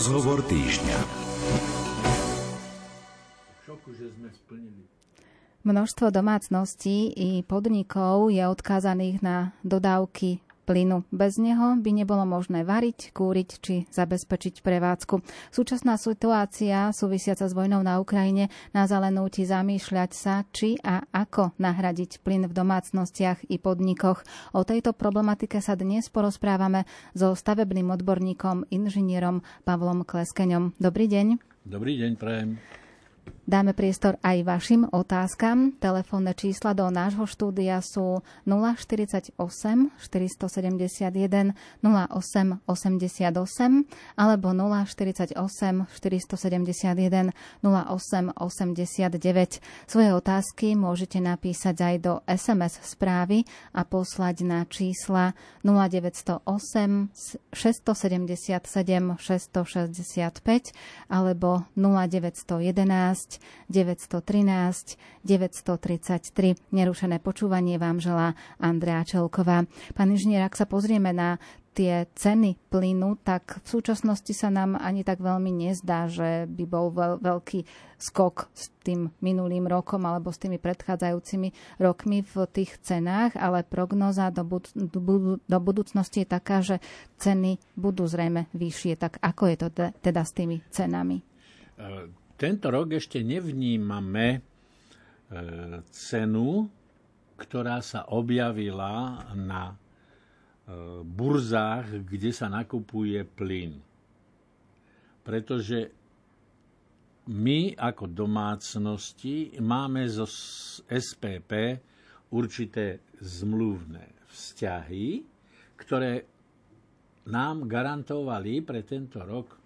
Rozhovor týždňa. Množstvo domácností i podnikov je odkázaných na dodávky plynu. Bez neho by nebolo možné variť, kúriť či zabezpečiť prevádzku. Súčasná situácia súvisiaca s vojnou na Ukrajine nás ale núti zamýšľať sa, či a ako nahradiť plyn v domácnostiach i podnikoch. O tejto problematike sa dnes porozprávame so stavebným odborníkom, inžinierom Pavlom Kleskeňom. Dobrý deň. Dobrý deň, prajem. Dáme priestor aj vašim otázkam. Telefónne čísla do nášho štúdia sú 048 471 08 88 alebo 048 471 08 89. Svoje otázky môžete napísať aj do SMS správy a poslať na čísla 0908 677 665 alebo 0911 913 933. Nerušené počúvanie vám želá Andrea Čelková. Pán inžinier, ak sa pozrieme na tie ceny plynu, tak v súčasnosti sa nám ani tak veľmi nezdá, že by bol veľ, veľký skok s tým minulým rokom alebo s tými predchádzajúcimi rokmi v tých cenách, ale prognoza do, bud- do budúcnosti je taká, že ceny budú zrejme vyššie. Tak ako je to teda s tými cenami? E, tento rok ešte nevnímame e, cenu, ktorá sa objavila na e, burzách, kde sa nakupuje plyn. Pretože my ako domácnosti máme zo SPP určité zmluvné vzťahy, ktoré nám garantovali pre tento rok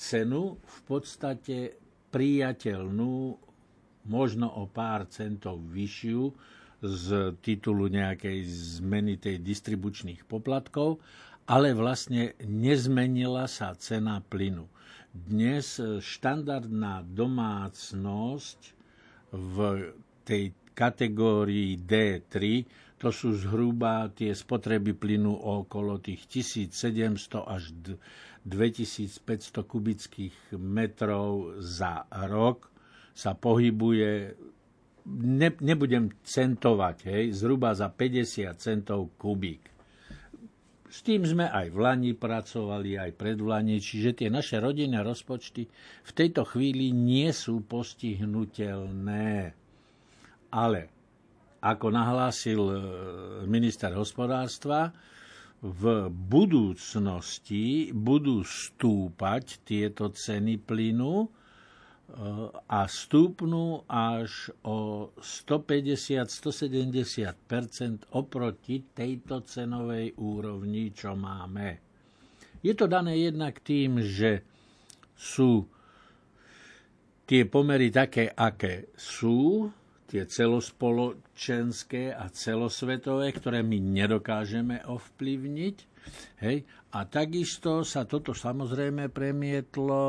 cenu v podstate priateľnú, možno o pár centov vyššiu z titulu nejakej zmeny tej distribučných poplatkov, ale vlastne nezmenila sa cena plynu. Dnes štandardná domácnosť v tej kategórii D3 to sú zhruba tie spotreby plynu okolo tých 1700 až 2500 kubických metrov za rok sa pohybuje, ne, nebudem centovať, hej, zhruba za 50 centov kubík. S tým sme aj v Lani pracovali, aj pred Lani, čiže tie naše rodinné rozpočty v tejto chvíli nie sú postihnutelné. Ale, ako nahlásil e, minister hospodárstva, v budúcnosti budú stúpať tieto ceny plynu e, a stúpnú až o 150-170% oproti tejto cenovej úrovni, čo máme. Je to dané jednak tým, že sú tie pomery také, aké sú, tie celospoločenské a celosvetové, ktoré my nedokážeme ovplyvniť. Hej? A takisto sa toto samozrejme premietlo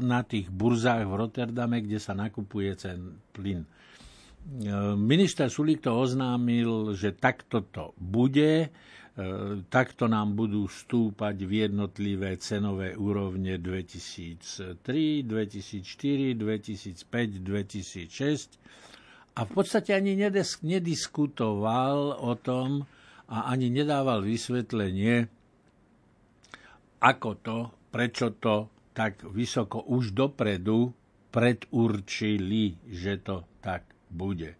na tých burzách v Rotterdame, kde sa nakupuje ten plyn. E, minister Sulík to oznámil, že takto to bude, e, takto nám budú stúpať v jednotlivé cenové úrovne 2003, 2004, 2005, 2006 a v podstate ani nediskutoval o tom a ani nedával vysvetlenie, ako to, prečo to tak vysoko už dopredu predurčili, že to tak bude. E,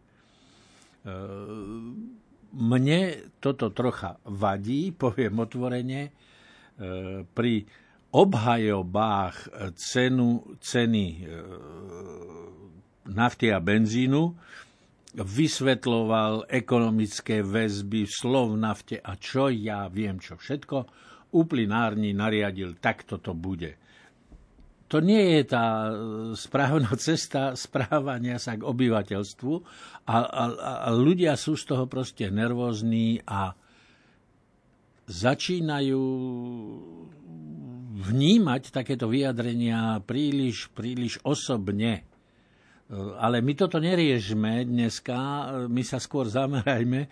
mne toto trocha vadí, poviem otvorene, e, pri obhajobách cenu, ceny e, nafty a benzínu vysvetloval ekonomické väzby, slov nafte a čo ja viem, čo všetko, uplinárni nariadil, takto to bude. To nie je tá e, správna cesta správania sa k obyvateľstvu a, a, a ľudia sú z toho proste nervózni a začínajú vnímať takéto vyjadrenia príliš, príliš osobne ale my toto neriešme dneska, my sa skôr zamerajme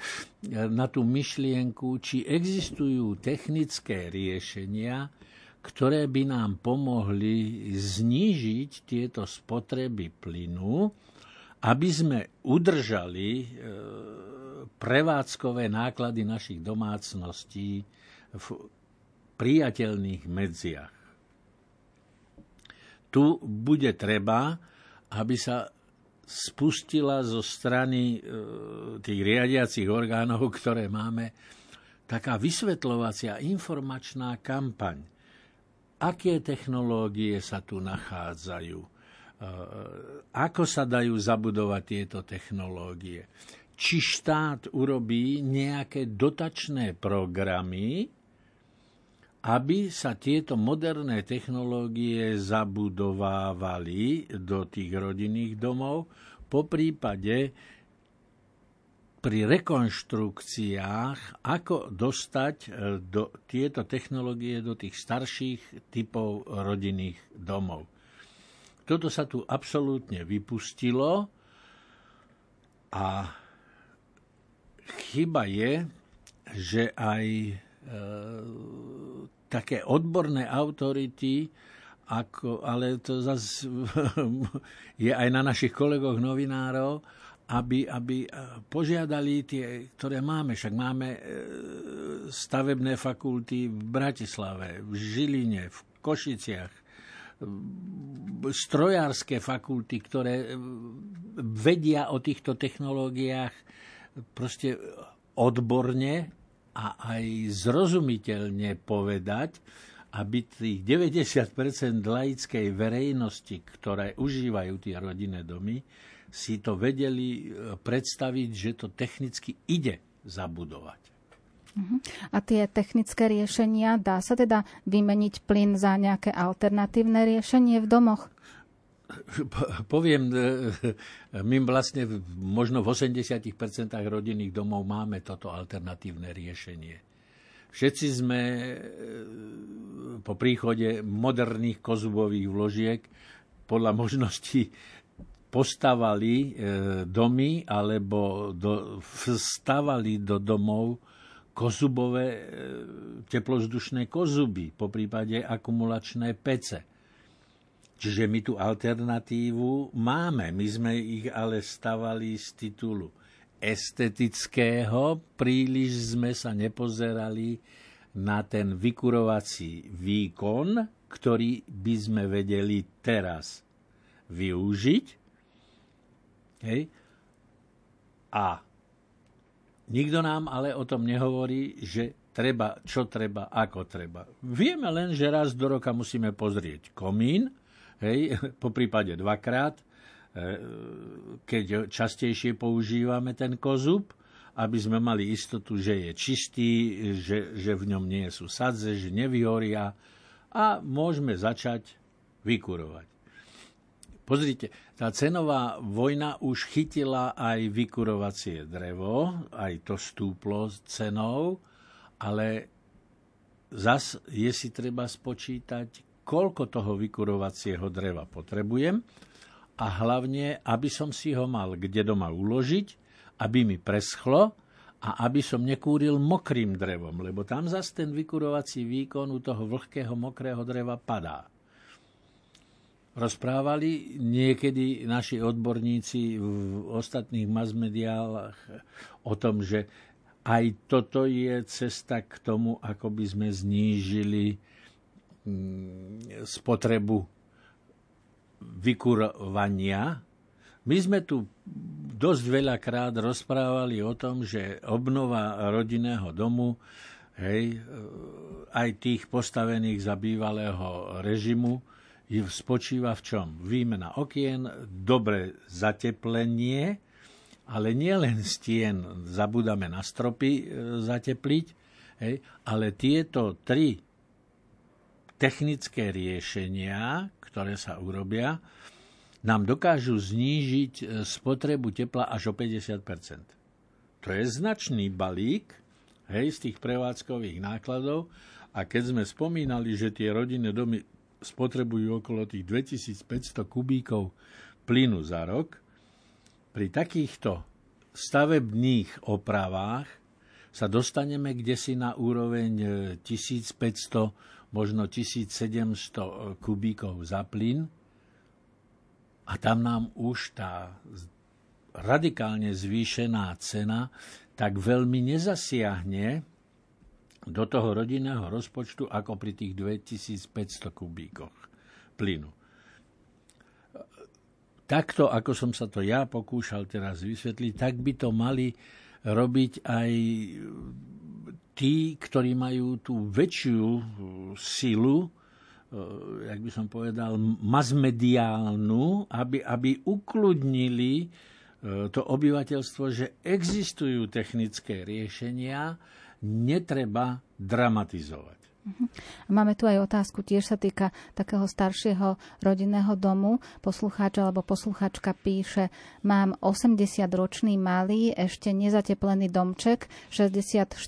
na tú myšlienku, či existujú technické riešenia, ktoré by nám pomohli znížiť tieto spotreby plynu, aby sme udržali e, prevádzkové náklady našich domácností v priateľných medziach. Tu bude treba, aby sa spustila zo strany e, tých riadiacich orgánov, ktoré máme, taká vysvetľovacia informačná kampaň aké technológie sa tu nachádzajú, e, ako sa dajú zabudovať tieto technológie. Či štát urobí nejaké dotačné programy, aby sa tieto moderné technológie zabudovávali do tých rodinných domov, po prípade pri rekonštrukciách, ako dostať e, do, tieto technológie do tých starších typov rodinných domov. Toto sa tu absolútne vypustilo a chyba je, že aj e, také odborné autority, ako, ale to zase je aj na našich kolegoch novinárov, aby, aby eh, požiadali tie, ktoré máme. Však máme eh, stavebné fakulty v Bratislave, v Žiline, v Košiciach, strojárske fakulty, ktoré vedia o týchto technológiách proste odborne a aj zrozumiteľne povedať, aby tých 90% laickej verejnosti, ktoré užívajú tie rodinné domy, si to vedeli e, predstaviť, že to technicky ide zabudovať. Mhm. A tie technické riešenia, dá sa teda vymeniť plyn za nejaké alternatívne riešenie v domoch? Poviem, e, my vlastne možno v 80% rodinných domov máme toto alternatívne riešenie. Všetci sme e, po príchode moderných kozubových vložiek podľa možností postavali e, domy alebo do, vstavali do domov kozubové e, teplozdušné kozuby, po prípade akumulačné pece. Čiže my tú alternatívu máme. My sme ich ale stavali z titulu estetického. Príliš sme sa nepozerali na ten vykurovací výkon, ktorý by sme vedeli teraz využiť Hej? A nikto nám ale o tom nehovorí, že treba, čo treba, ako treba. Vieme len, že raz do roka musíme pozrieť komín, hej, po prípade dvakrát, e, keď častejšie používame ten kozub, aby sme mali istotu, že je čistý, že, že v ňom nie sú sadze, že nevyhoria a môžeme začať vykurovať. Pozrite, tá cenová vojna už chytila aj vykurovacie drevo, aj to stúplo cenou, ale zas je si treba spočítať, koľko toho vykurovacieho dreva potrebujem a hlavne, aby som si ho mal kde doma uložiť, aby mi preschlo a aby som nekúril mokrým drevom, lebo tam zase ten vykurovací výkon u toho vlhkého mokrého dreva padá. Rozprávali niekedy naši odborníci v ostatných masmediálach o tom, že aj toto je cesta k tomu, ako by sme znížili spotrebu vykurovania. My sme tu dosť veľakrát rozprávali o tom, že obnova rodinného domu, hej, aj tých postavených za bývalého režimu, spočíva v čom? Výmena okien, dobre zateplenie, ale nielen stien zabudáme na stropy e, zatepliť, hej, ale tieto tri technické riešenia, ktoré sa urobia, nám dokážu znížiť e, spotrebu tepla až o 50% To je značný balík hej, z tých prevádzkových nákladov. A keď sme spomínali, že tie rodinné domy spotrebujú okolo tých 2500 kubíkov plynu za rok, pri takýchto stavebných opravách sa dostaneme kde si na úroveň 1500, možno 1700 kubíkov za plyn a tam nám už tá radikálne zvýšená cena tak veľmi nezasiahne do toho rodinného rozpočtu ako pri tých 2500 kubíkoch plynu. Takto, ako som sa to ja pokúšal teraz vysvetliť, tak by to mali robiť aj tí, ktorí majú tú väčšiu silu, Eh, jak by som povedal, masmediálnu, aby, aby ukludnili eh, to obyvateľstvo, že existujú technické riešenia, netreba dramatizovať. Mhm. Máme tu aj otázku, tiež sa týka takého staršieho rodinného domu. Poslucháč alebo posluchačka píše, mám 80-ročný malý, ešte nezateplený domček, 64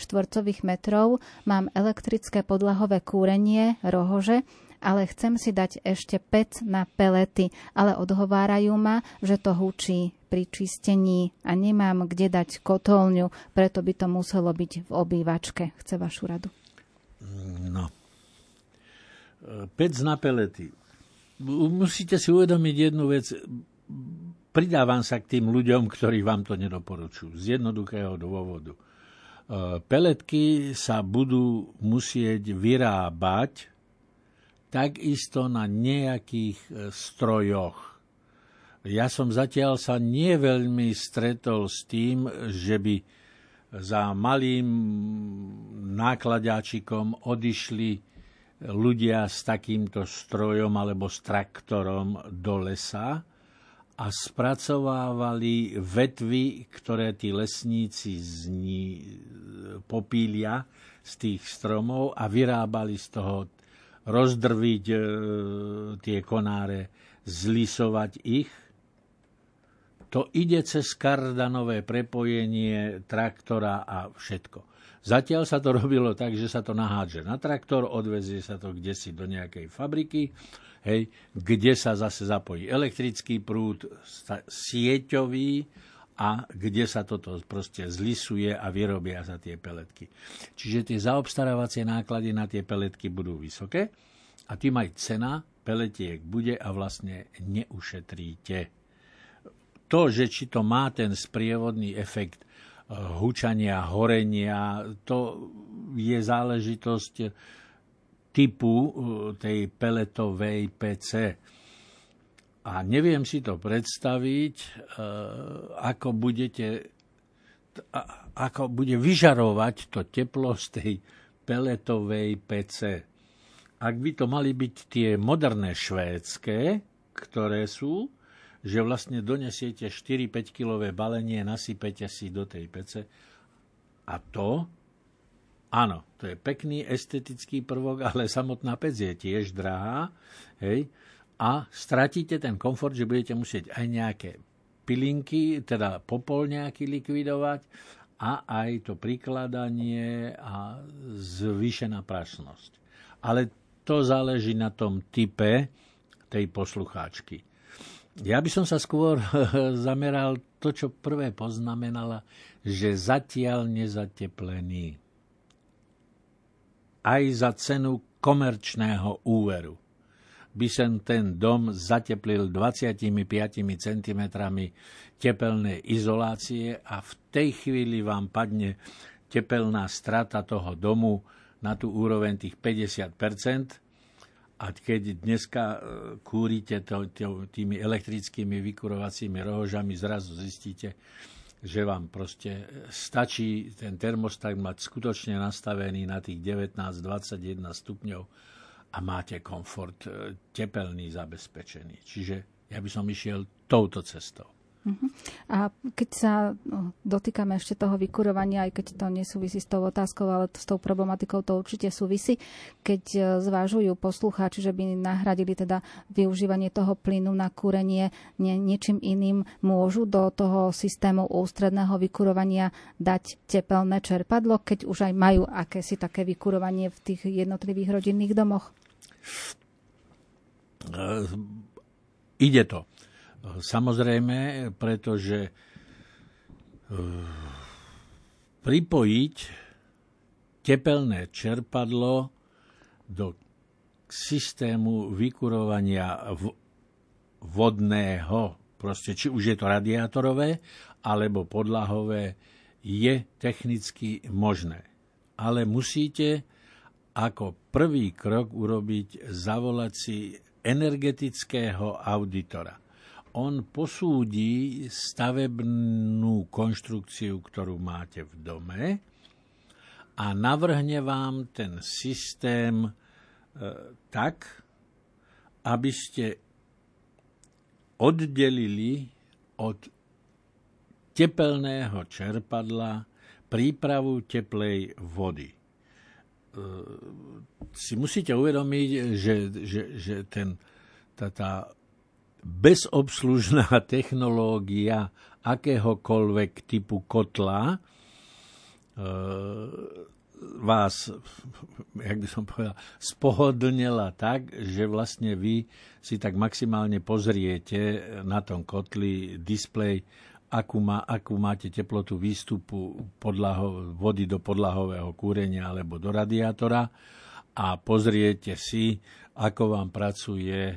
štvorcových metrov, mám elektrické podlahové kúrenie, rohože, ale chcem si dať ešte pec na pelety, ale odhovárajú ma, že to hučí pri čistení a nemám kde dať kotolňu, preto by to muselo byť v obývačke. Chce vašu radu. No. Pec na pelety. Musíte si uvedomiť jednu vec. Pridávam sa k tým ľuďom, ktorí vám to nedoporučujú. Z jednoduchého dôvodu. E, peletky sa budú musieť vyrábať takisto na nejakých e, strojoch. Ja som zatiaľ sa nie veľmi stretol s tým, že by za malým nákladáčikom odišli ľudia s takýmto strojom alebo s traktorom do lesa a spracovávali vetvy, ktoré tí lesníci zni, popília z tých stromov a vyrábali z toho rozdrviť e, tie konáre, zlisovať ich to ide cez kardanové prepojenie traktora a všetko. Zatiaľ sa to robilo tak, že sa to nahádže na traktor, odvezie sa to kde si do nejakej fabriky, hej, kde sa zase zapojí elektrický prúd, sieťový a kde sa toto proste zlisuje a vyrobia sa tie peletky. Čiže tie zaobstarávacie náklady na tie peletky budú vysoké a tým aj cena peletiek bude a vlastne neušetríte to, že či to má ten sprievodný efekt eh, hučania, horenia, to je záležitosť typu eh, tej peletovej PC. A neviem si to predstaviť, eh, ako budete ako bude vyžarovať to teplo z tej peletovej PC. Ak by to mali byť tie moderné švédske, ktoré sú, že vlastne donesiete 4-5 kilové balenie, nasypete si do tej pece a to, áno, to je pekný estetický prvok, ale samotná pec je tiež drahá, hej, a stratíte ten komfort, že budete musieť aj nejaké pilinky, teda popol nejaký likvidovať a aj to prikladanie a zvýšená prašnosť. Ale to záleží na tom type tej poslucháčky. Ja by som sa skôr zameral to, čo prvé poznamenala, že zatiaľ nezateplený. Aj za cenu komerčného úveru by sem ten dom zateplil 25 cm tepelnej izolácie a v tej chvíli vám padne tepelná strata toho domu na tú úroveň tých 50 a keď dneska e, kúrite to, to, tými elektrickými vykurovacími rohožami, zrazu zistíte, že vám proste stačí ten termostat mať skutočne nastavený na tých 19-21 stupňov a máte komfort e, tepelný zabezpečený. Čiže ja by som išiel touto cestou. Uh-huh. A keď sa dotýkame ešte toho vykurovania, aj keď to nesúvisí s tou otázkou, ale s tou problematikou to určite súvisí, keď e, zvážujú poslucháči, že by nahradili teda využívanie toho plynu na kúrenie nie, niečím iným, môžu do toho systému ústredného vykurovania dať tepelné čerpadlo, keď už aj majú akési také vykurovanie v tých jednotlivých rodinných domoch? Uh, ide to. Samozrejme, pretože eh, pripojiť tepelné čerpadlo do systému vykurovania vodného, proste či už je to radiátorové alebo podlahové, je technicky možné. Ale musíte ako prvý krok urobiť zavolať si energetického auditora. On posúdi stavebnú konštrukciu, ktorú máte v dome a navrhne vám ten systém e, tak, aby ste oddelili od tepelného čerpadla prípravu teplej vody. E, si musíte uvedomiť, že, že, že ten, tá, tá bezobslužná technológia akéhokoľvek typu kotla e, vás, jak by som povedal, spohodlnila tak, že vlastne vy si tak maximálne pozriete na tom kotli displej, akú, má, akú máte teplotu výstupu podlaho, vody do podlahového kúrenia alebo do radiátora a pozriete si, ako vám pracuje, e,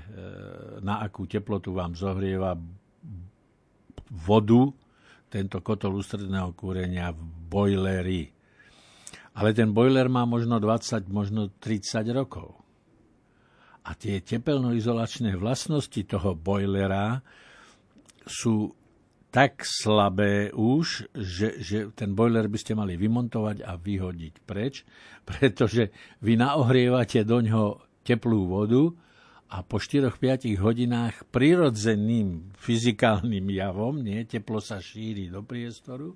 na akú teplotu vám zohrieva vodu tento kotol ústredného kúrenia v bojleri. Ale ten boiler má možno 20, možno 30 rokov. A tie tepelnoizolačné vlastnosti toho boilera sú tak slabé už, že, že ten boiler by ste mali vymontovať a vyhodiť preč, pretože vy naohrievate do ňoho teplú vodu a po 4-5 hodinách prirodzeným fyzikálnym javom, nie, teplo sa šíri do priestoru,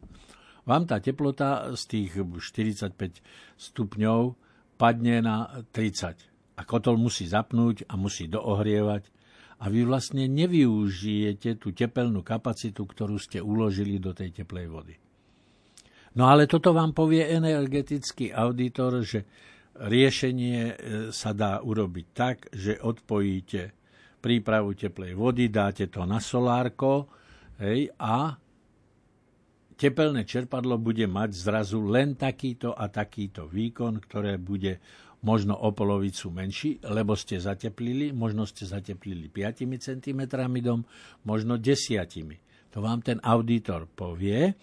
vám tá teplota z tých 45 stupňov padne na 30. A kotol musí zapnúť a musí doohrievať a vy vlastne nevyužijete tú tepelnú kapacitu, ktorú ste uložili do tej teplej vody. No ale toto vám povie energetický auditor, že riešenie e, sa dá urobiť tak, že odpojíte prípravu teplej vody, dáte to na solárko hej, a tepelné čerpadlo bude mať zrazu len takýto a takýto výkon, ktoré bude možno o polovicu menší, lebo ste zateplili, možno ste zateplili 5 cm dom, možno 10. To vám ten auditor povie,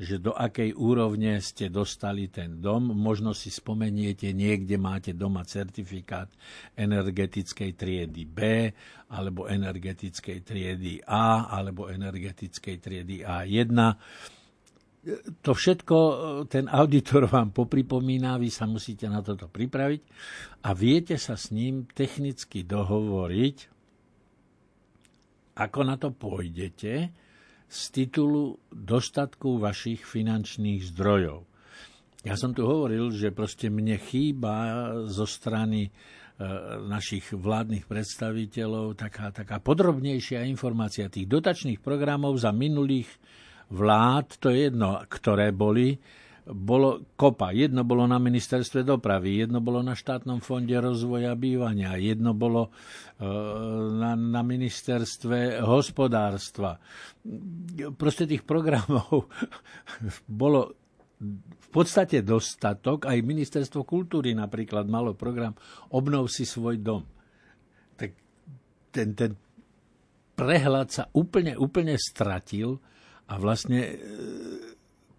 že do akej úrovne ste dostali ten dom. Možno si spomeniete, niekde máte doma certifikát energetickej triedy B, alebo energetickej triedy A, alebo energetickej triedy A1 to všetko ten auditor vám popripomína, vy sa musíte na toto pripraviť a viete sa s ním technicky dohovoriť, ako na to pôjdete z titulu dostatku vašich finančných zdrojov. Ja som tu hovoril, že proste mne chýba zo strany e, našich vládnych predstaviteľov taká, taká podrobnejšia informácia tých dotačných programov za minulých vlád, to je jedno, ktoré boli, bolo kopa. Jedno bolo na ministerstve dopravy, jedno bolo na štátnom fonde rozvoja bývania, jedno bolo e, na, na ministerstve hospodárstva. Proste tých programov bolo v podstate dostatok. Aj ministerstvo kultúry napríklad malo program Obnov si svoj dom. Tak ten, ten prehľad sa úplne, úplne stratil a vlastne e,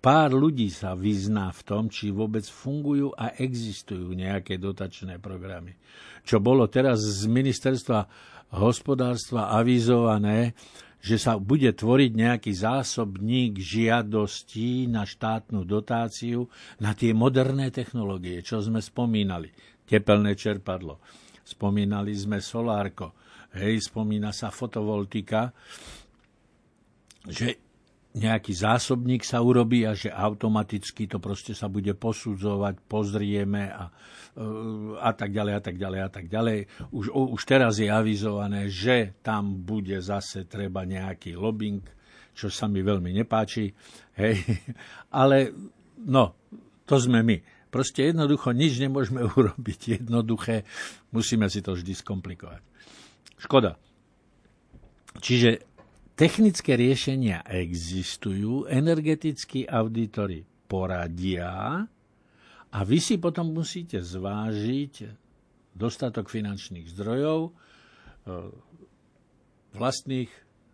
pár ľudí sa vyzná v tom, či vôbec fungujú a existujú nejaké dotačné programy. Čo bolo teraz z ministerstva hospodárstva avizované, že sa bude tvoriť nejaký zásobník žiadostí na štátnu dotáciu na tie moderné technológie, čo sme spomínali. Tepelné čerpadlo. Spomínali sme solárko. Hej, spomína sa fotovoltika, že nejaký zásobník sa urobí a že automaticky to proste sa bude posudzovať, pozrieme a, e, a tak ďalej a tak ďalej a tak ďalej. Už, už teraz je avizované, že tam bude zase treba nejaký lobbying, čo sa mi veľmi nepáči. Hej. Ale no, to sme my. Proste jednoducho nič nemôžeme urobiť jednoduché, musíme si to vždy skomplikovať. Škoda. Čiže Technické riešenia existujú, energetickí auditory poradia a vy si potom musíte zvážiť dostatok finančných zdrojov, e, vlastných,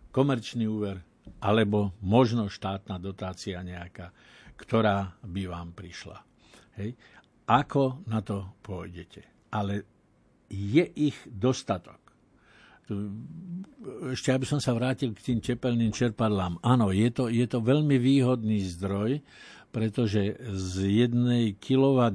komerčný úver alebo možno štátna dotácia nejaká, ktorá by vám prišla. Hej. Ako na to pôjdete? Ale je ich dostatok. Ešte aby som sa vrátil k tým tepelným čerpadlám. Áno, je to, je to veľmi výhodný zdroj, pretože z jednej kWh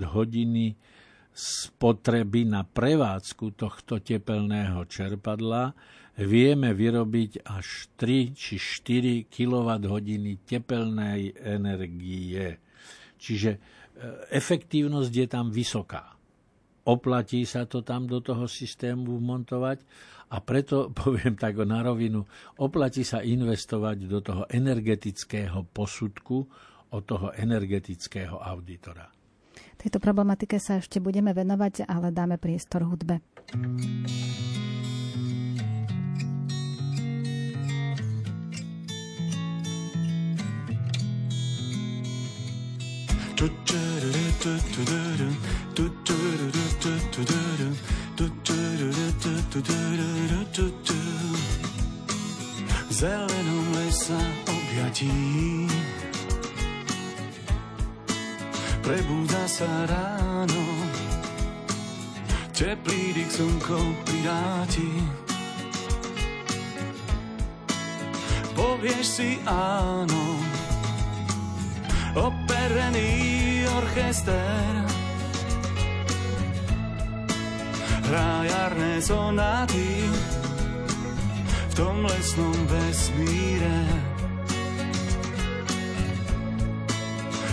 spotreby na prevádzku tohto tepelného čerpadla vieme vyrobiť až 3 či 4 kWh tepelnej energie. Čiže e, efektívnosť je tam vysoká. Oplatí sa to tam do toho systému montovať a preto poviem tak na rovinu, oplatí sa investovať do toho energetického posudku od toho energetického auditora. Tejto problematike sa ešte budeme venovať, ale dáme priestor hudbe. Zelenom lesa objatí. Prebúda sa ráno, teplý dých slnko pridáti. Povieš si áno, operený orchester, hrá jarné sonáty v tom lesnom vesmíre.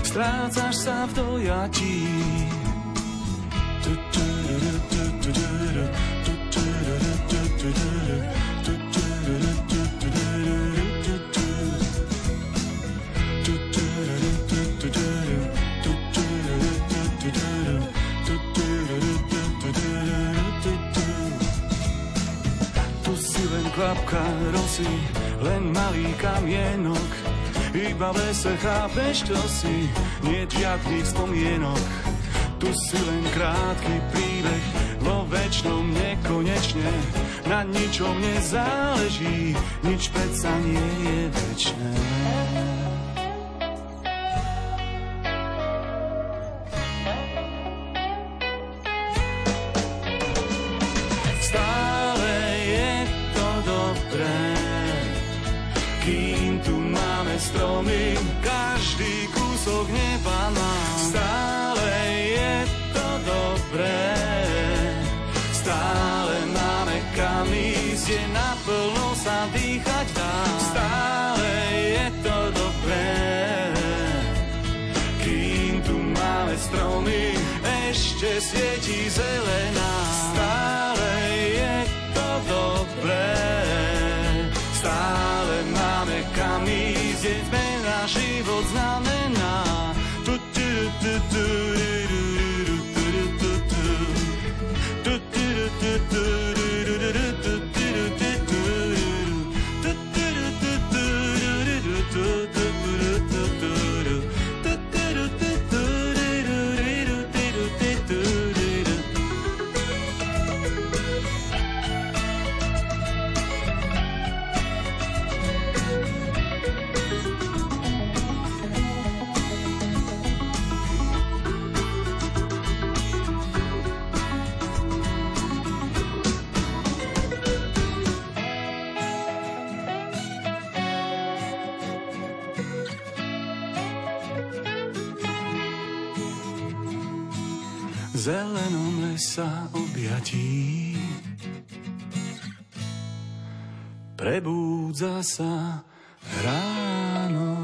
strácaš sa v dojatí. Tu kvapka rosy, len malý kamienok, iba v lese chápeš, čo si, nie žiadnych spomienok. Tu si len krátky príbeh, vo väčšnom nekonečne. Na ničom nezáleží, nič predsa nie je väčšie. svieti zelená. Stále je to dobré, stále máme kam ísť, sme na život znamená. Tu, tu, tu, tu, sa objatí. Prebúdza sa ráno.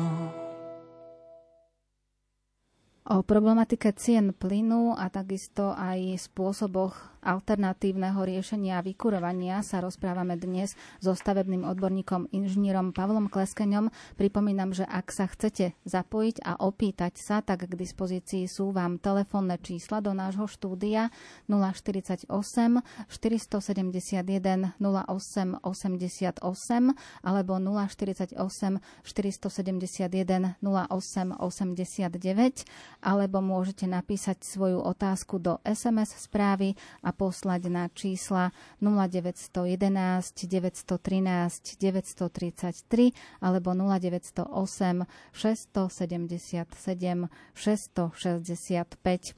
O problematike cien plynu a takisto aj spôsoboch, alternatívneho riešenia a vykurovania sa rozprávame dnes so stavebným odborníkom inžinierom Pavlom Kleskeňom. Pripomínam, že ak sa chcete zapojiť a opýtať sa, tak k dispozícii sú vám telefónne čísla do nášho štúdia 048 471 08 88 alebo 048 471 08 89 alebo môžete napísať svoju otázku do SMS správy a poslať na čísla 0911 913 933 alebo 0908 677 665.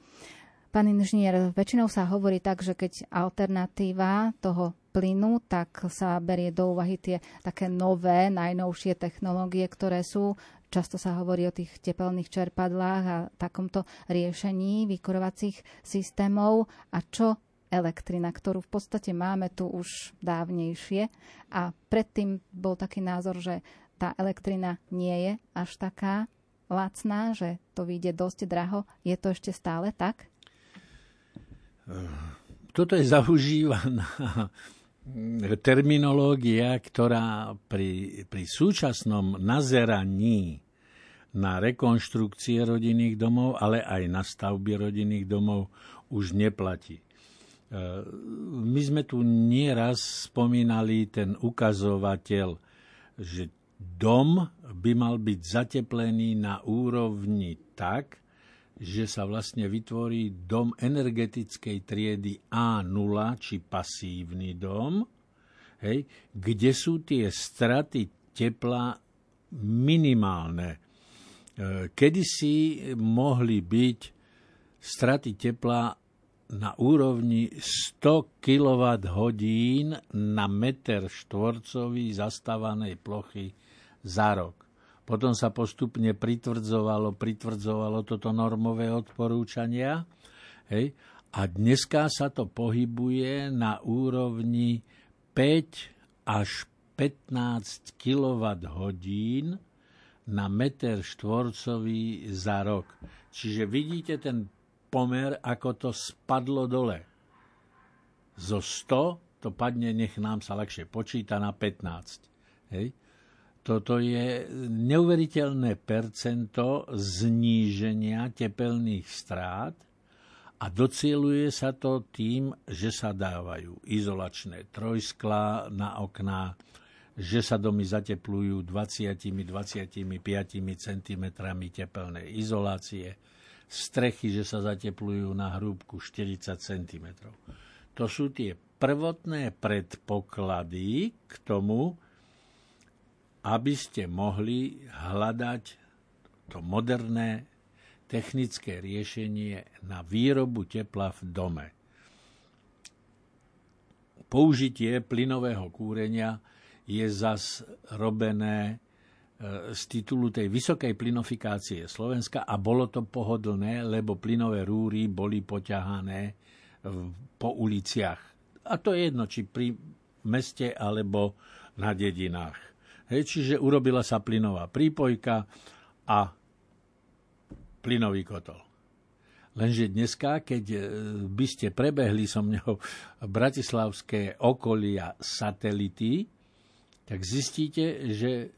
Pán inžinier, väčšinou sa hovorí tak, že keď alternatíva toho plynu, tak sa berie do úvahy tie také nové, najnovšie technológie, ktoré sú Často sa hovorí o tých tepelných čerpadlách a takomto riešení vykurovacích systémov. A čo elektrina, ktorú v podstate máme tu už dávnejšie. A predtým bol taký názor, že tá elektrina nie je až taká lacná, že to vyjde dosť draho. Je to ešte stále tak? Toto je zaužívaná terminológia, ktorá pri, pri súčasnom nazeraní na rekonštrukcie rodinných domov, ale aj na stavby rodinných domov už neplatí. My sme tu nieraz spomínali ten ukazovateľ, že dom by mal byť zateplený na úrovni tak, že sa vlastne vytvorí dom energetickej triedy A0, či pasívny dom, hej, kde sú tie straty tepla minimálne. E, kedysi mohli byť straty tepla na úrovni 100 kWh na meter štvorcový zastávanej plochy za rok. Potom sa postupne pritvrdzovalo, pritvrdzovalo toto normové odporúčania. Hej. A dneska sa to pohybuje na úrovni 5 až 15 kWh na meter štvorcový za rok. Čiže vidíte ten pomer, ako to spadlo dole. Zo 100 to padne, nech nám sa ľahšie počíta, na 15. Hej? Toto je neuveriteľné percento zníženia tepelných strát a docieluje sa to tým, že sa dávajú izolačné trojsklá na okná, že sa domy zateplujú 20-25 cm tepelnej izolácie, strechy, že sa zateplujú na hrúbku 40 cm. To sú tie prvotné predpoklady k tomu, aby ste mohli hľadať to moderné technické riešenie na výrobu tepla v dome. Použitie plynového kúrenia je zas robené z titulu tej vysokej plynofikácie Slovenska a bolo to pohodlné, lebo plynové rúry boli poťahané po uliciach. A to je jedno, či pri meste alebo na dedinách. Hej, čiže urobila sa plynová prípojka a plynový kotol. Lenže dneska, keď e, by ste prebehli so mňou bratislavské okolia satelity, tak zistíte, že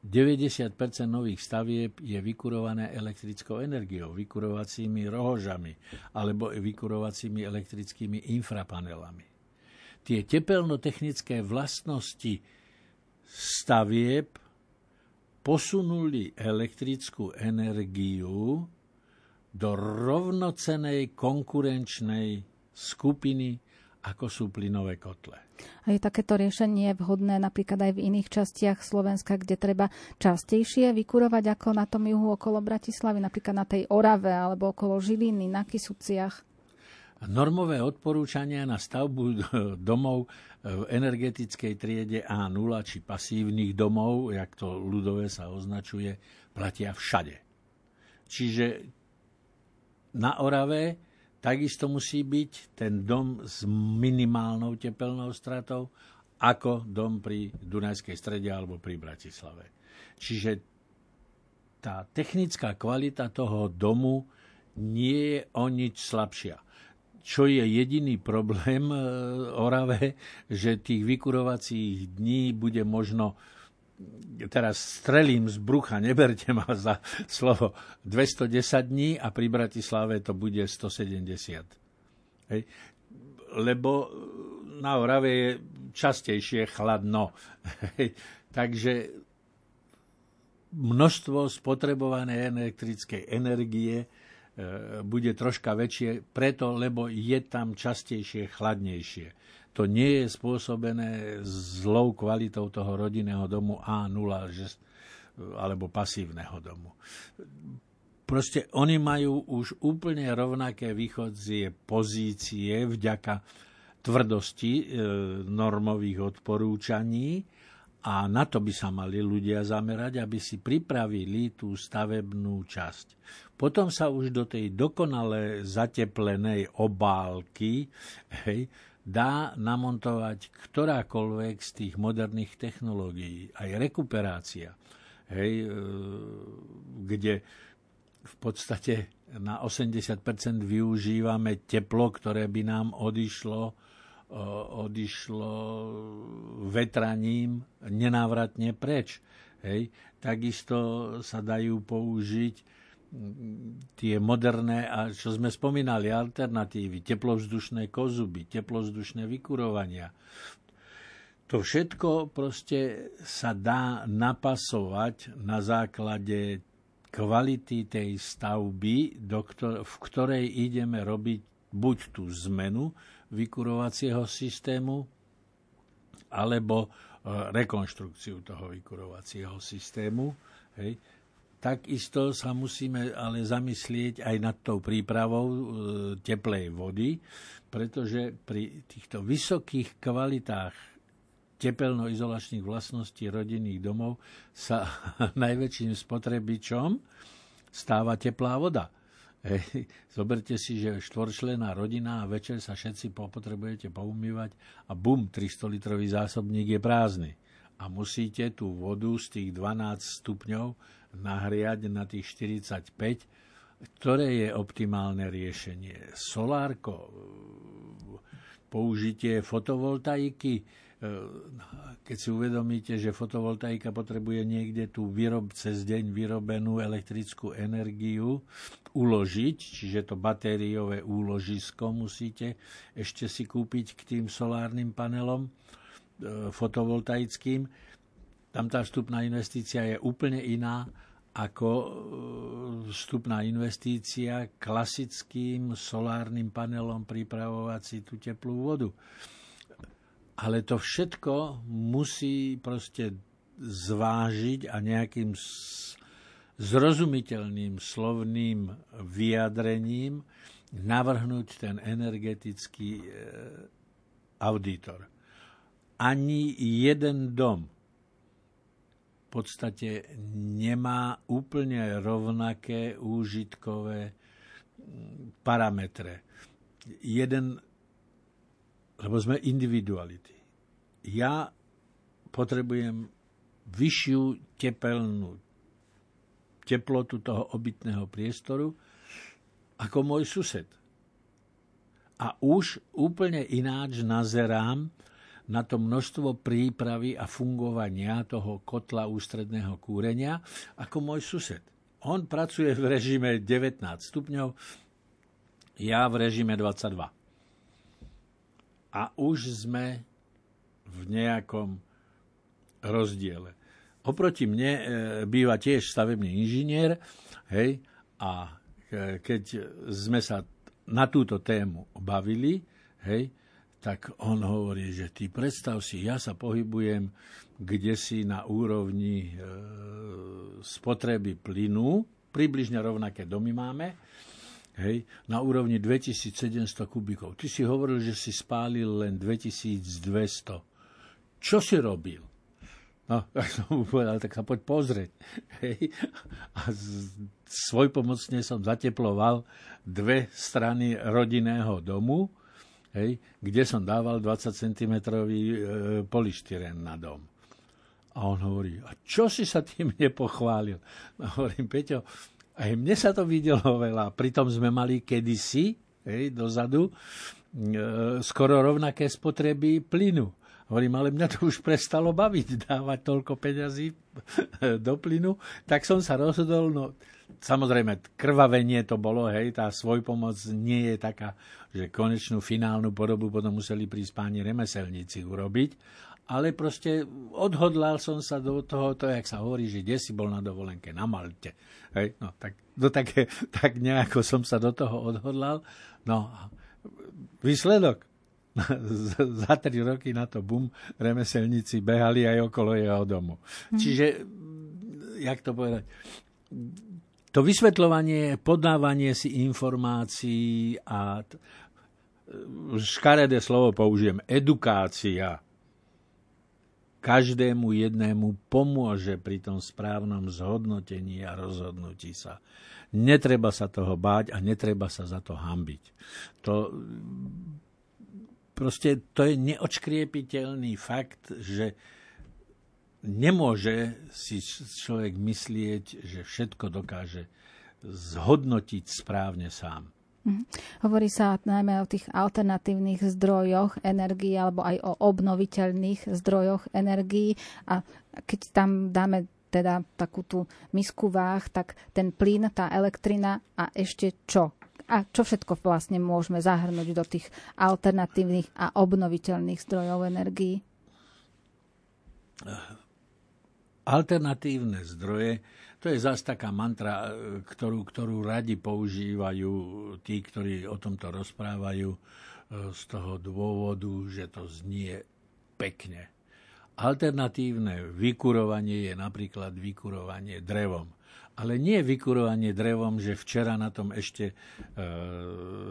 90% nových stavieb je vykurované elektrickou energiou, vykurovacími rohožami alebo vykurovacími elektrickými infrapanelami. Tie tepelnotechnické vlastnosti stavieb posunuli elektrickú energiu do rovnocenej konkurenčnej skupiny, ako sú plynové kotle. A je takéto riešenie vhodné napríklad aj v iných častiach Slovenska, kde treba častejšie vykurovať ako na tom juhu okolo Bratislavy, napríklad na tej Orave alebo okolo Žiliny, na Kisuciach? Normové odporúčania na stavbu domov v energetickej triede A0 či pasívnych domov, jak to ľudové sa označuje, platia všade. Čiže na Orave takisto musí byť ten dom s minimálnou tepelnou stratou, ako dom pri Dunajskej strede alebo pri Bratislave. Čiže tá technická kvalita toho domu nie je o nič slabšia čo je jediný problém e, Orave, že tých vykurovacích dní bude možno teraz strelím z brucha, neberte ma za slovo, 210 dní a pri Bratislave to bude 170. Hej. Lebo na Orave je častejšie chladno. Hej. Takže množstvo spotrebovanej elektrickej energie E, bude troška väčšie, preto, lebo je tam častejšie chladnejšie. To nie je spôsobené zlou kvalitou toho rodinného domu A0 alebo pasívneho domu. Proste oni majú už úplne rovnaké východzie pozície vďaka tvrdosti e, normových odporúčaní a na to by sa mali ľudia zamerať, aby si pripravili tú stavebnú časť. Potom sa už do tej dokonale zateplenej obálky hej, dá namontovať ktorákoľvek z tých moderných technológií. Aj rekuperácia, hej, e, kde v podstate na 80% využívame teplo, ktoré by nám odišlo odišlo vetraním nenávratne preč. Hej. Takisto sa dajú použiť tie moderné, a čo sme spomínali, alternatívy, teplovzdušné kozuby, teplovzdušné vykurovania. To všetko proste sa dá napasovať na základe kvality tej stavby, v ktorej ideme robiť buď tú zmenu, vykurovacieho systému alebo e, rekonštrukciu toho vykurovacieho systému. Hej. Takisto sa musíme ale zamyslieť aj nad tou prípravou e, teplej vody, pretože pri týchto vysokých kvalitách tepelno-izolačných vlastností rodinných domov sa najväčším spotrebičom stáva teplá voda. Hej, zoberte si, že štvorčlená rodina a večer sa všetci potrebujete poumývať a bum, 300 litrový zásobník je prázdny. A musíte tú vodu z tých 12 stupňov nahriať na tých 45, ktoré je optimálne riešenie. Solárko, použitie fotovoltaiky, keď si uvedomíte, že fotovoltaika potrebuje niekde tú výrob, cez deň vyrobenú elektrickú energiu uložiť, čiže to batériové úložisko musíte ešte si kúpiť k tým solárnym panelom e, fotovoltaickým. Tam tá vstupná investícia je úplne iná ako e, vstupná investícia klasickým solárnym panelom pripravovať si tú teplú vodu. Ale to všetko musí proste zvážiť a nejakým zrozumiteľným slovným vyjadrením navrhnúť ten energetický e, auditor. Ani jeden dom podstate nemá úplne rovnaké úžitkové parametre. Jeden lebo sme individuality. Ja potrebujem vyššiu tepelnú teplotu toho obytného priestoru ako môj sused. A už úplne ináč nazerám na to množstvo prípravy a fungovania toho kotla ústredného kúrenia ako môj sused. On pracuje v režime 19 stupňov, ja v režime 22 a už sme v nejakom rozdiele. Oproti mne e, býva tiež stavebný inžinier, hej, a e, keď sme sa na túto tému bavili, hej, tak on hovorí, že ty predstav si, ja sa pohybujem kde si na úrovni e, spotreby plynu, približne rovnaké domy máme, hej, na úrovni 2700 kubikov. Ty si hovoril, že si spálil len 2200. Čo si robil? No, tak som mu povedal, tak sa poď pozrieť. Hej. A svojpomocne som zateploval dve strany rodinného domu, hej, kde som dával 20 cm e, polištyren na dom. A on hovorí, a čo si sa tým nepochválil? No, hovorím, Peťo, aj mne sa to videlo veľa. Pritom sme mali kedysi, hej, dozadu, e, skoro rovnaké spotreby plynu. Hovorím, ale mňa to už prestalo baviť, dávať toľko peňazí do plynu, tak som sa rozhodol, no samozrejme, krvavenie to bolo, hej, tá svojpomoc nie je taká, že konečnú finálnu podobu potom museli prísť páni remeselníci urobiť, ale proste odhodlal som sa do toho, to jak sa hovorí, že kde si bol na dovolenke, na Malte. Hej, no, tak, do také, tak nejako som sa do toho odhodlal. No, výsledok, za tri roky na to bum, remeselníci behali aj okolo jeho domu. Mm. Čiže, jak to povedať, to vysvetľovanie, podávanie si informácií a t- škaredé slovo použijem, edukácia každému jednému pomôže pri tom správnom zhodnotení a rozhodnutí sa. Netreba sa toho báť a netreba sa za to hambiť. To proste to je neočkriepiteľný fakt, že nemôže si človek myslieť, že všetko dokáže zhodnotiť správne sám. Mhm. Hovorí sa najmä o tých alternatívnych zdrojoch energií alebo aj o obnoviteľných zdrojoch energií a keď tam dáme teda takú tú misku váh, tak ten plyn, tá elektrina a ešte čo? A čo všetko vlastne môžeme zahrnúť do tých alternatívnych a obnoviteľných zdrojov energií? Alternatívne zdroje, to je zase taká mantra, ktorú, ktorú radi používajú tí, ktorí o tomto rozprávajú e, z toho dôvodu, že to znie pekne. Alternatívne vykurovanie je napríklad vykurovanie drevom ale nie vykurovanie drevom, že včera na tom ešte e,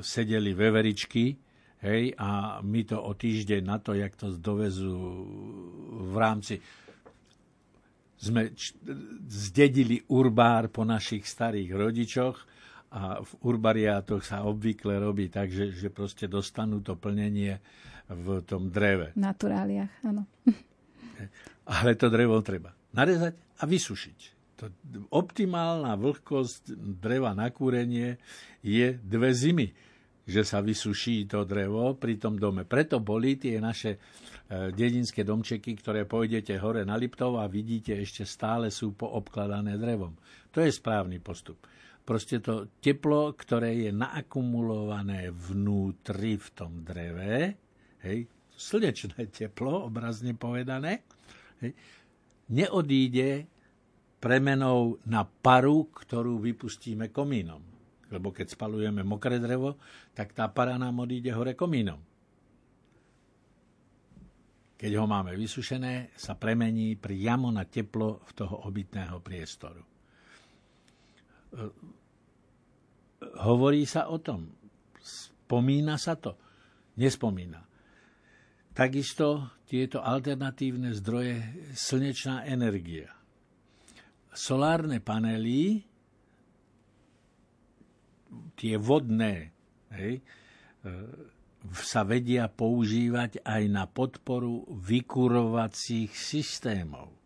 sedeli veveričky, hej, a my to o týždeň na to, jak to dovezú v rámci sme zdedili urbár po našich starých rodičoch a v urbariátoch sa obvykle robí tak, že, že proste dostanú to plnenie v tom dreve. V naturáliach, áno. Ale to drevo treba narezať a vysušiť to, optimálna vlhkosť dreva na kúrenie je dve zimy, že sa vysuší to drevo pri tom dome. Preto boli tie naše e, dedinské domčeky, ktoré pôjdete hore na Liptov a vidíte, ešte stále sú poobkladané drevom. To je správny postup. Proste to teplo, ktoré je naakumulované vnútri v tom dreve, hej, slnečné teplo, obrazne povedané, hej, neodíde premenou na paru, ktorú vypustíme komínom. Lebo keď spalujeme mokré drevo, tak tá para nám odíde hore komínom. Keď ho máme vysušené, sa premení priamo na teplo v toho obytného priestoru. Hovorí sa o tom. Spomína sa to? Nespomína. Takisto tieto alternatívne zdroje slnečná energia solárne panely, tie vodné, hej, e, sa vedia používať aj na podporu vykurovacích systémov.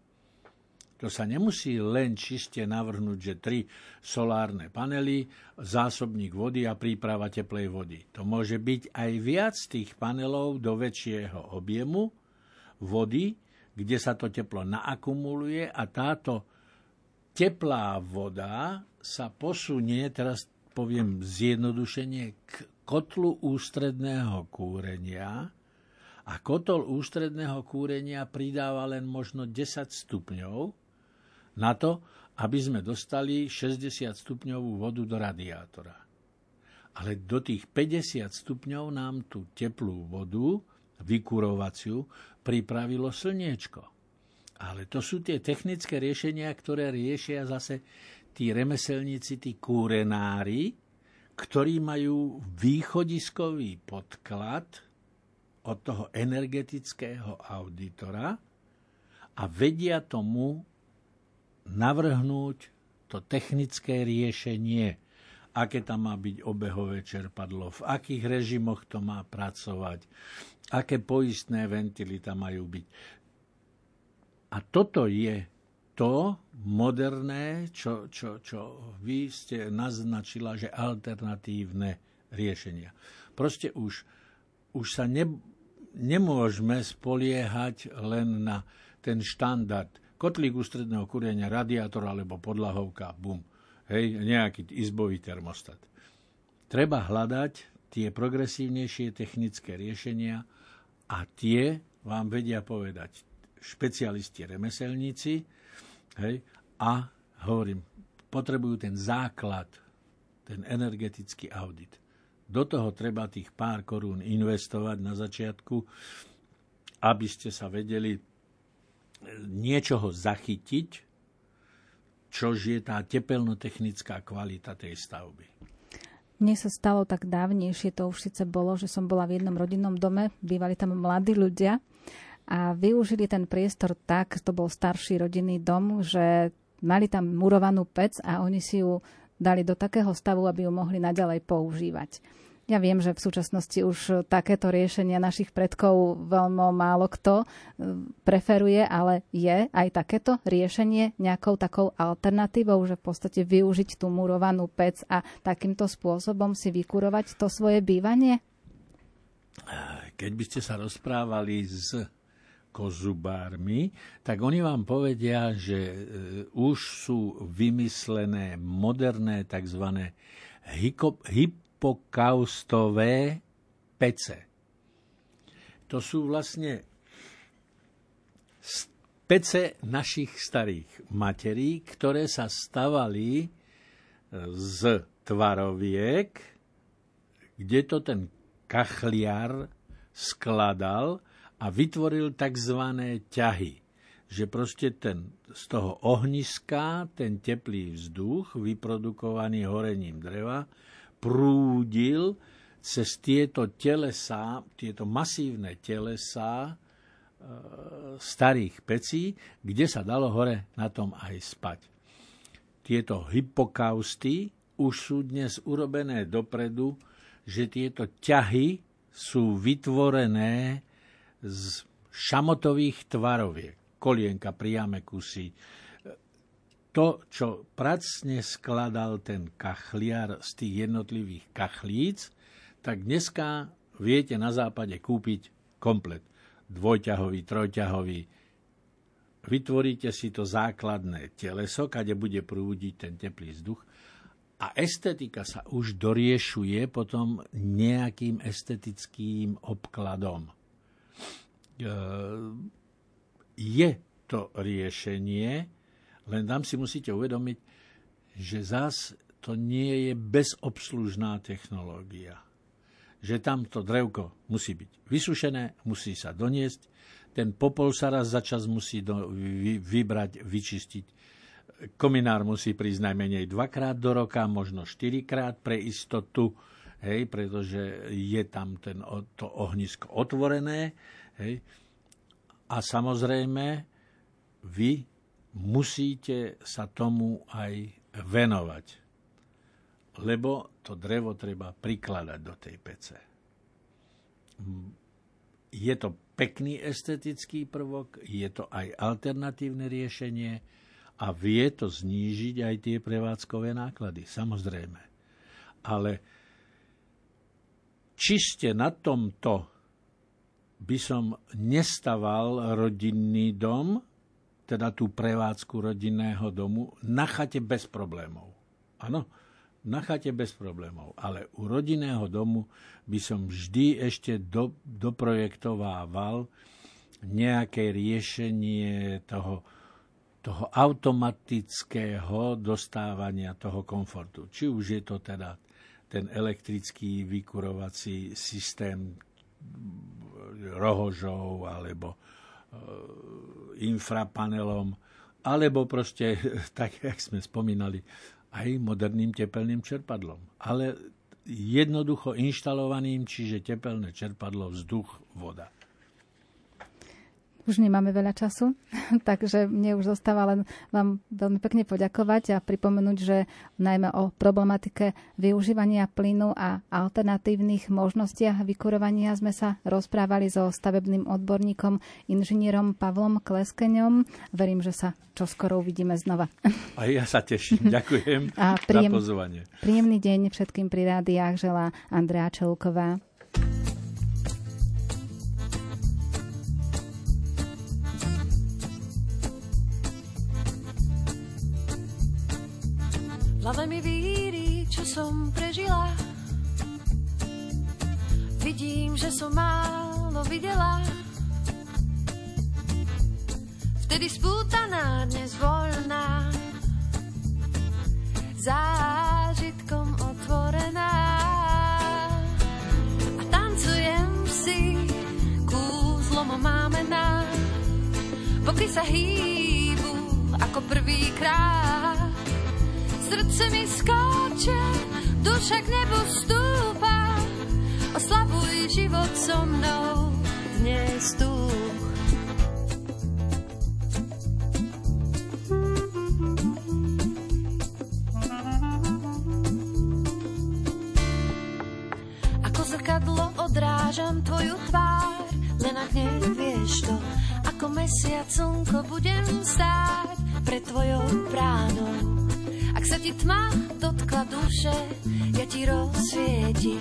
To sa nemusí len čiste navrhnúť, že tri solárne panely, zásobník vody a príprava teplej vody. To môže byť aj viac tých panelov do väčšieho objemu vody, kde sa to teplo naakumuluje a táto teplá voda sa posunie, teraz poviem zjednodušenie, k kotlu ústredného kúrenia a kotol ústredného kúrenia pridáva len možno 10 stupňov na to, aby sme dostali 60 stupňovú vodu do radiátora. Ale do tých 50 stupňov nám tú teplú vodu, vykurovaciu, pripravilo slniečko. Ale to sú tie technické riešenia, ktoré riešia zase tí remeselníci, tí kúrenári, ktorí majú východiskový podklad od toho energetického auditora a vedia tomu navrhnúť to technické riešenie, aké tam má byť obehové čerpadlo, v akých režimoch to má pracovať, aké poistné ventily tam majú byť. A toto je to moderné, čo, čo, čo vy ste naznačila, že alternatívne riešenia. Proste už, už sa ne, nemôžeme spoliehať len na ten štandard. Kotlík ústredného kúrenia, radiátor alebo podlahovka, bum. Hej, nejaký izbový termostat. Treba hľadať tie progresívnejšie technické riešenia a tie vám vedia povedať špecialisti remeselníci hej, a hovorím, potrebujú ten základ, ten energetický audit. Do toho treba tých pár korún investovať na začiatku, aby ste sa vedeli niečoho zachytiť, čož je tá tepelnotechnická kvalita tej stavby. Mne sa stalo tak dávnejšie, to už síce bolo, že som bola v jednom rodinnom dome, bývali tam mladí ľudia a využili ten priestor tak, to bol starší rodinný dom, že mali tam murovanú pec a oni si ju dali do takého stavu, aby ju mohli naďalej používať. Ja viem, že v súčasnosti už takéto riešenia našich predkov veľmi málo kto e, preferuje, ale je aj takéto riešenie nejakou takou alternatívou, že v podstate využiť tú murovanú pec a takýmto spôsobom si vykurovať to svoje bývanie? Keď by ste sa rozprávali s kozubármi, tak oni vám povedia, že e, už sú vymyslené moderné tzv. Hypokaustové pece. To sú vlastne pece našich starých materí, ktoré sa stavali e, z tvaroviek, kde to ten kachliar skladal a vytvoril tzv. ťahy. Že proste ten, z toho ohniska ten teplý vzduch, vyprodukovaný horením dreva, prúdil cez tieto telesa, tieto masívne telesa e, starých pecí, kde sa dalo hore na tom aj spať. Tieto hypokausty už sú dnes urobené dopredu, že tieto ťahy sú vytvorené z šamotových tvaroviek. Kolienka, priame kusy, to, čo pracne skladal ten kachliar z tých jednotlivých kachlíc, tak dneska viete na západe kúpiť komplet. Dvojťahový, trojťahový. Vytvoríte si to základné teleso, kade bude prúdiť ten teplý vzduch a estetika sa už doriešuje potom nejakým estetickým obkladom. E, je to riešenie, len tam si musíte uvedomiť, že zás to nie je bezobslužná technológia. Že tam drevko musí byť vysušené, musí sa doniesť, ten popol sa raz za čas musí do, vy, vybrať, vyčistiť. Kominár musí prísť najmenej dvakrát do roka, možno štyrikrát pre istotu, hej, pretože je tam ten, to ohnisko otvorené. Hej. A samozrejme, vy musíte sa tomu aj venovať. Lebo to drevo treba prikladať do tej pece. Je to pekný estetický prvok, je to aj alternatívne riešenie a vie to znížiť aj tie prevádzkové náklady, samozrejme. Ale čiste na tomto by som nestaval rodinný dom, teda tú prevádzku rodinného domu na chate bez problémov. Áno, na chate bez problémov. Ale u rodinného domu by som vždy ešte do, doprojektovával nejaké riešenie toho, toho automatického dostávania toho komfortu. Či už je to teda ten elektrický vykurovací systém rohožov alebo Eh, infrapanelom, alebo proste, tak jak sme spomínali, aj moderným tepelným čerpadlom. Ale jednoducho inštalovaným, čiže tepelné čerpadlo, vzduch, voda. Už nemáme veľa času, takže mne už zostáva len vám veľmi pekne poďakovať a pripomenúť, že najmä o problematike využívania plynu a alternatívnych možnostiach vykurovania sme sa rozprávali so stavebným odborníkom, inžinierom Pavlom Kleskeňom. Verím, že sa čoskoro uvidíme znova. A ja sa teším. Ďakujem a príjem, za pozvanie. Príjemný deň všetkým pri rádiách želá Andrea Čelková. Hlave mi víri, čo som prežila. Vidím, že som málo videla. Vtedy spútaná, dnes voľná. Zážitkom otvorená. A tancujem si, kúzlom máme na. Boky sa hýbu ako prvýkrát srdce mi skáče, duša k nebu stúpa. Oslavuj život so mnou dnes tu. Ti tma dotkla duše, ja ti rozsvietim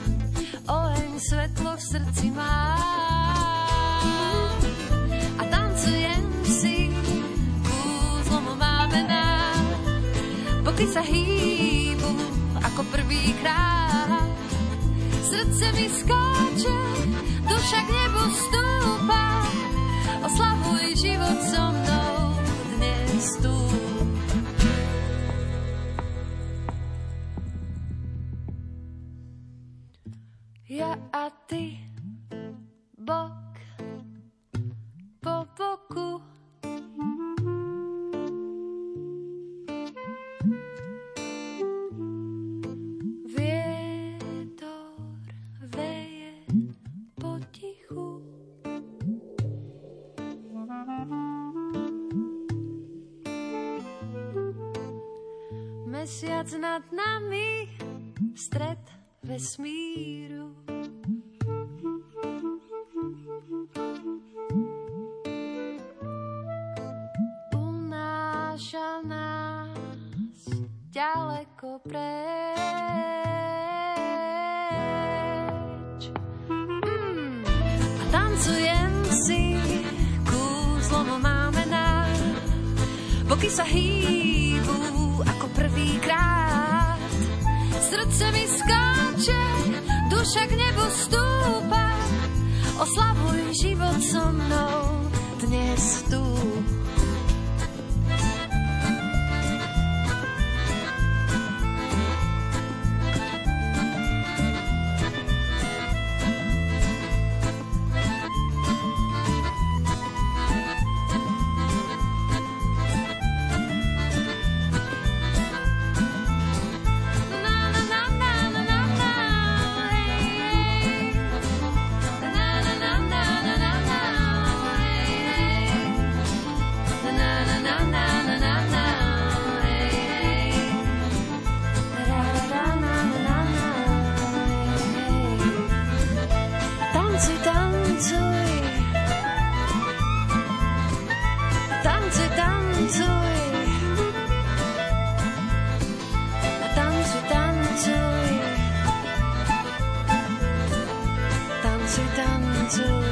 oheň svetlo v srdci má. A tancujem si, kúzlom máme na, boky sa hýbu ako prvýkrát. Srdce mi skáče, duša k nebu stúpa, oslavuj život so mnou ty, bok po boku. Mesiac nad nami, stred vesmíru. tancuj. A tancuj, tancuj. Tancuj, tancuj.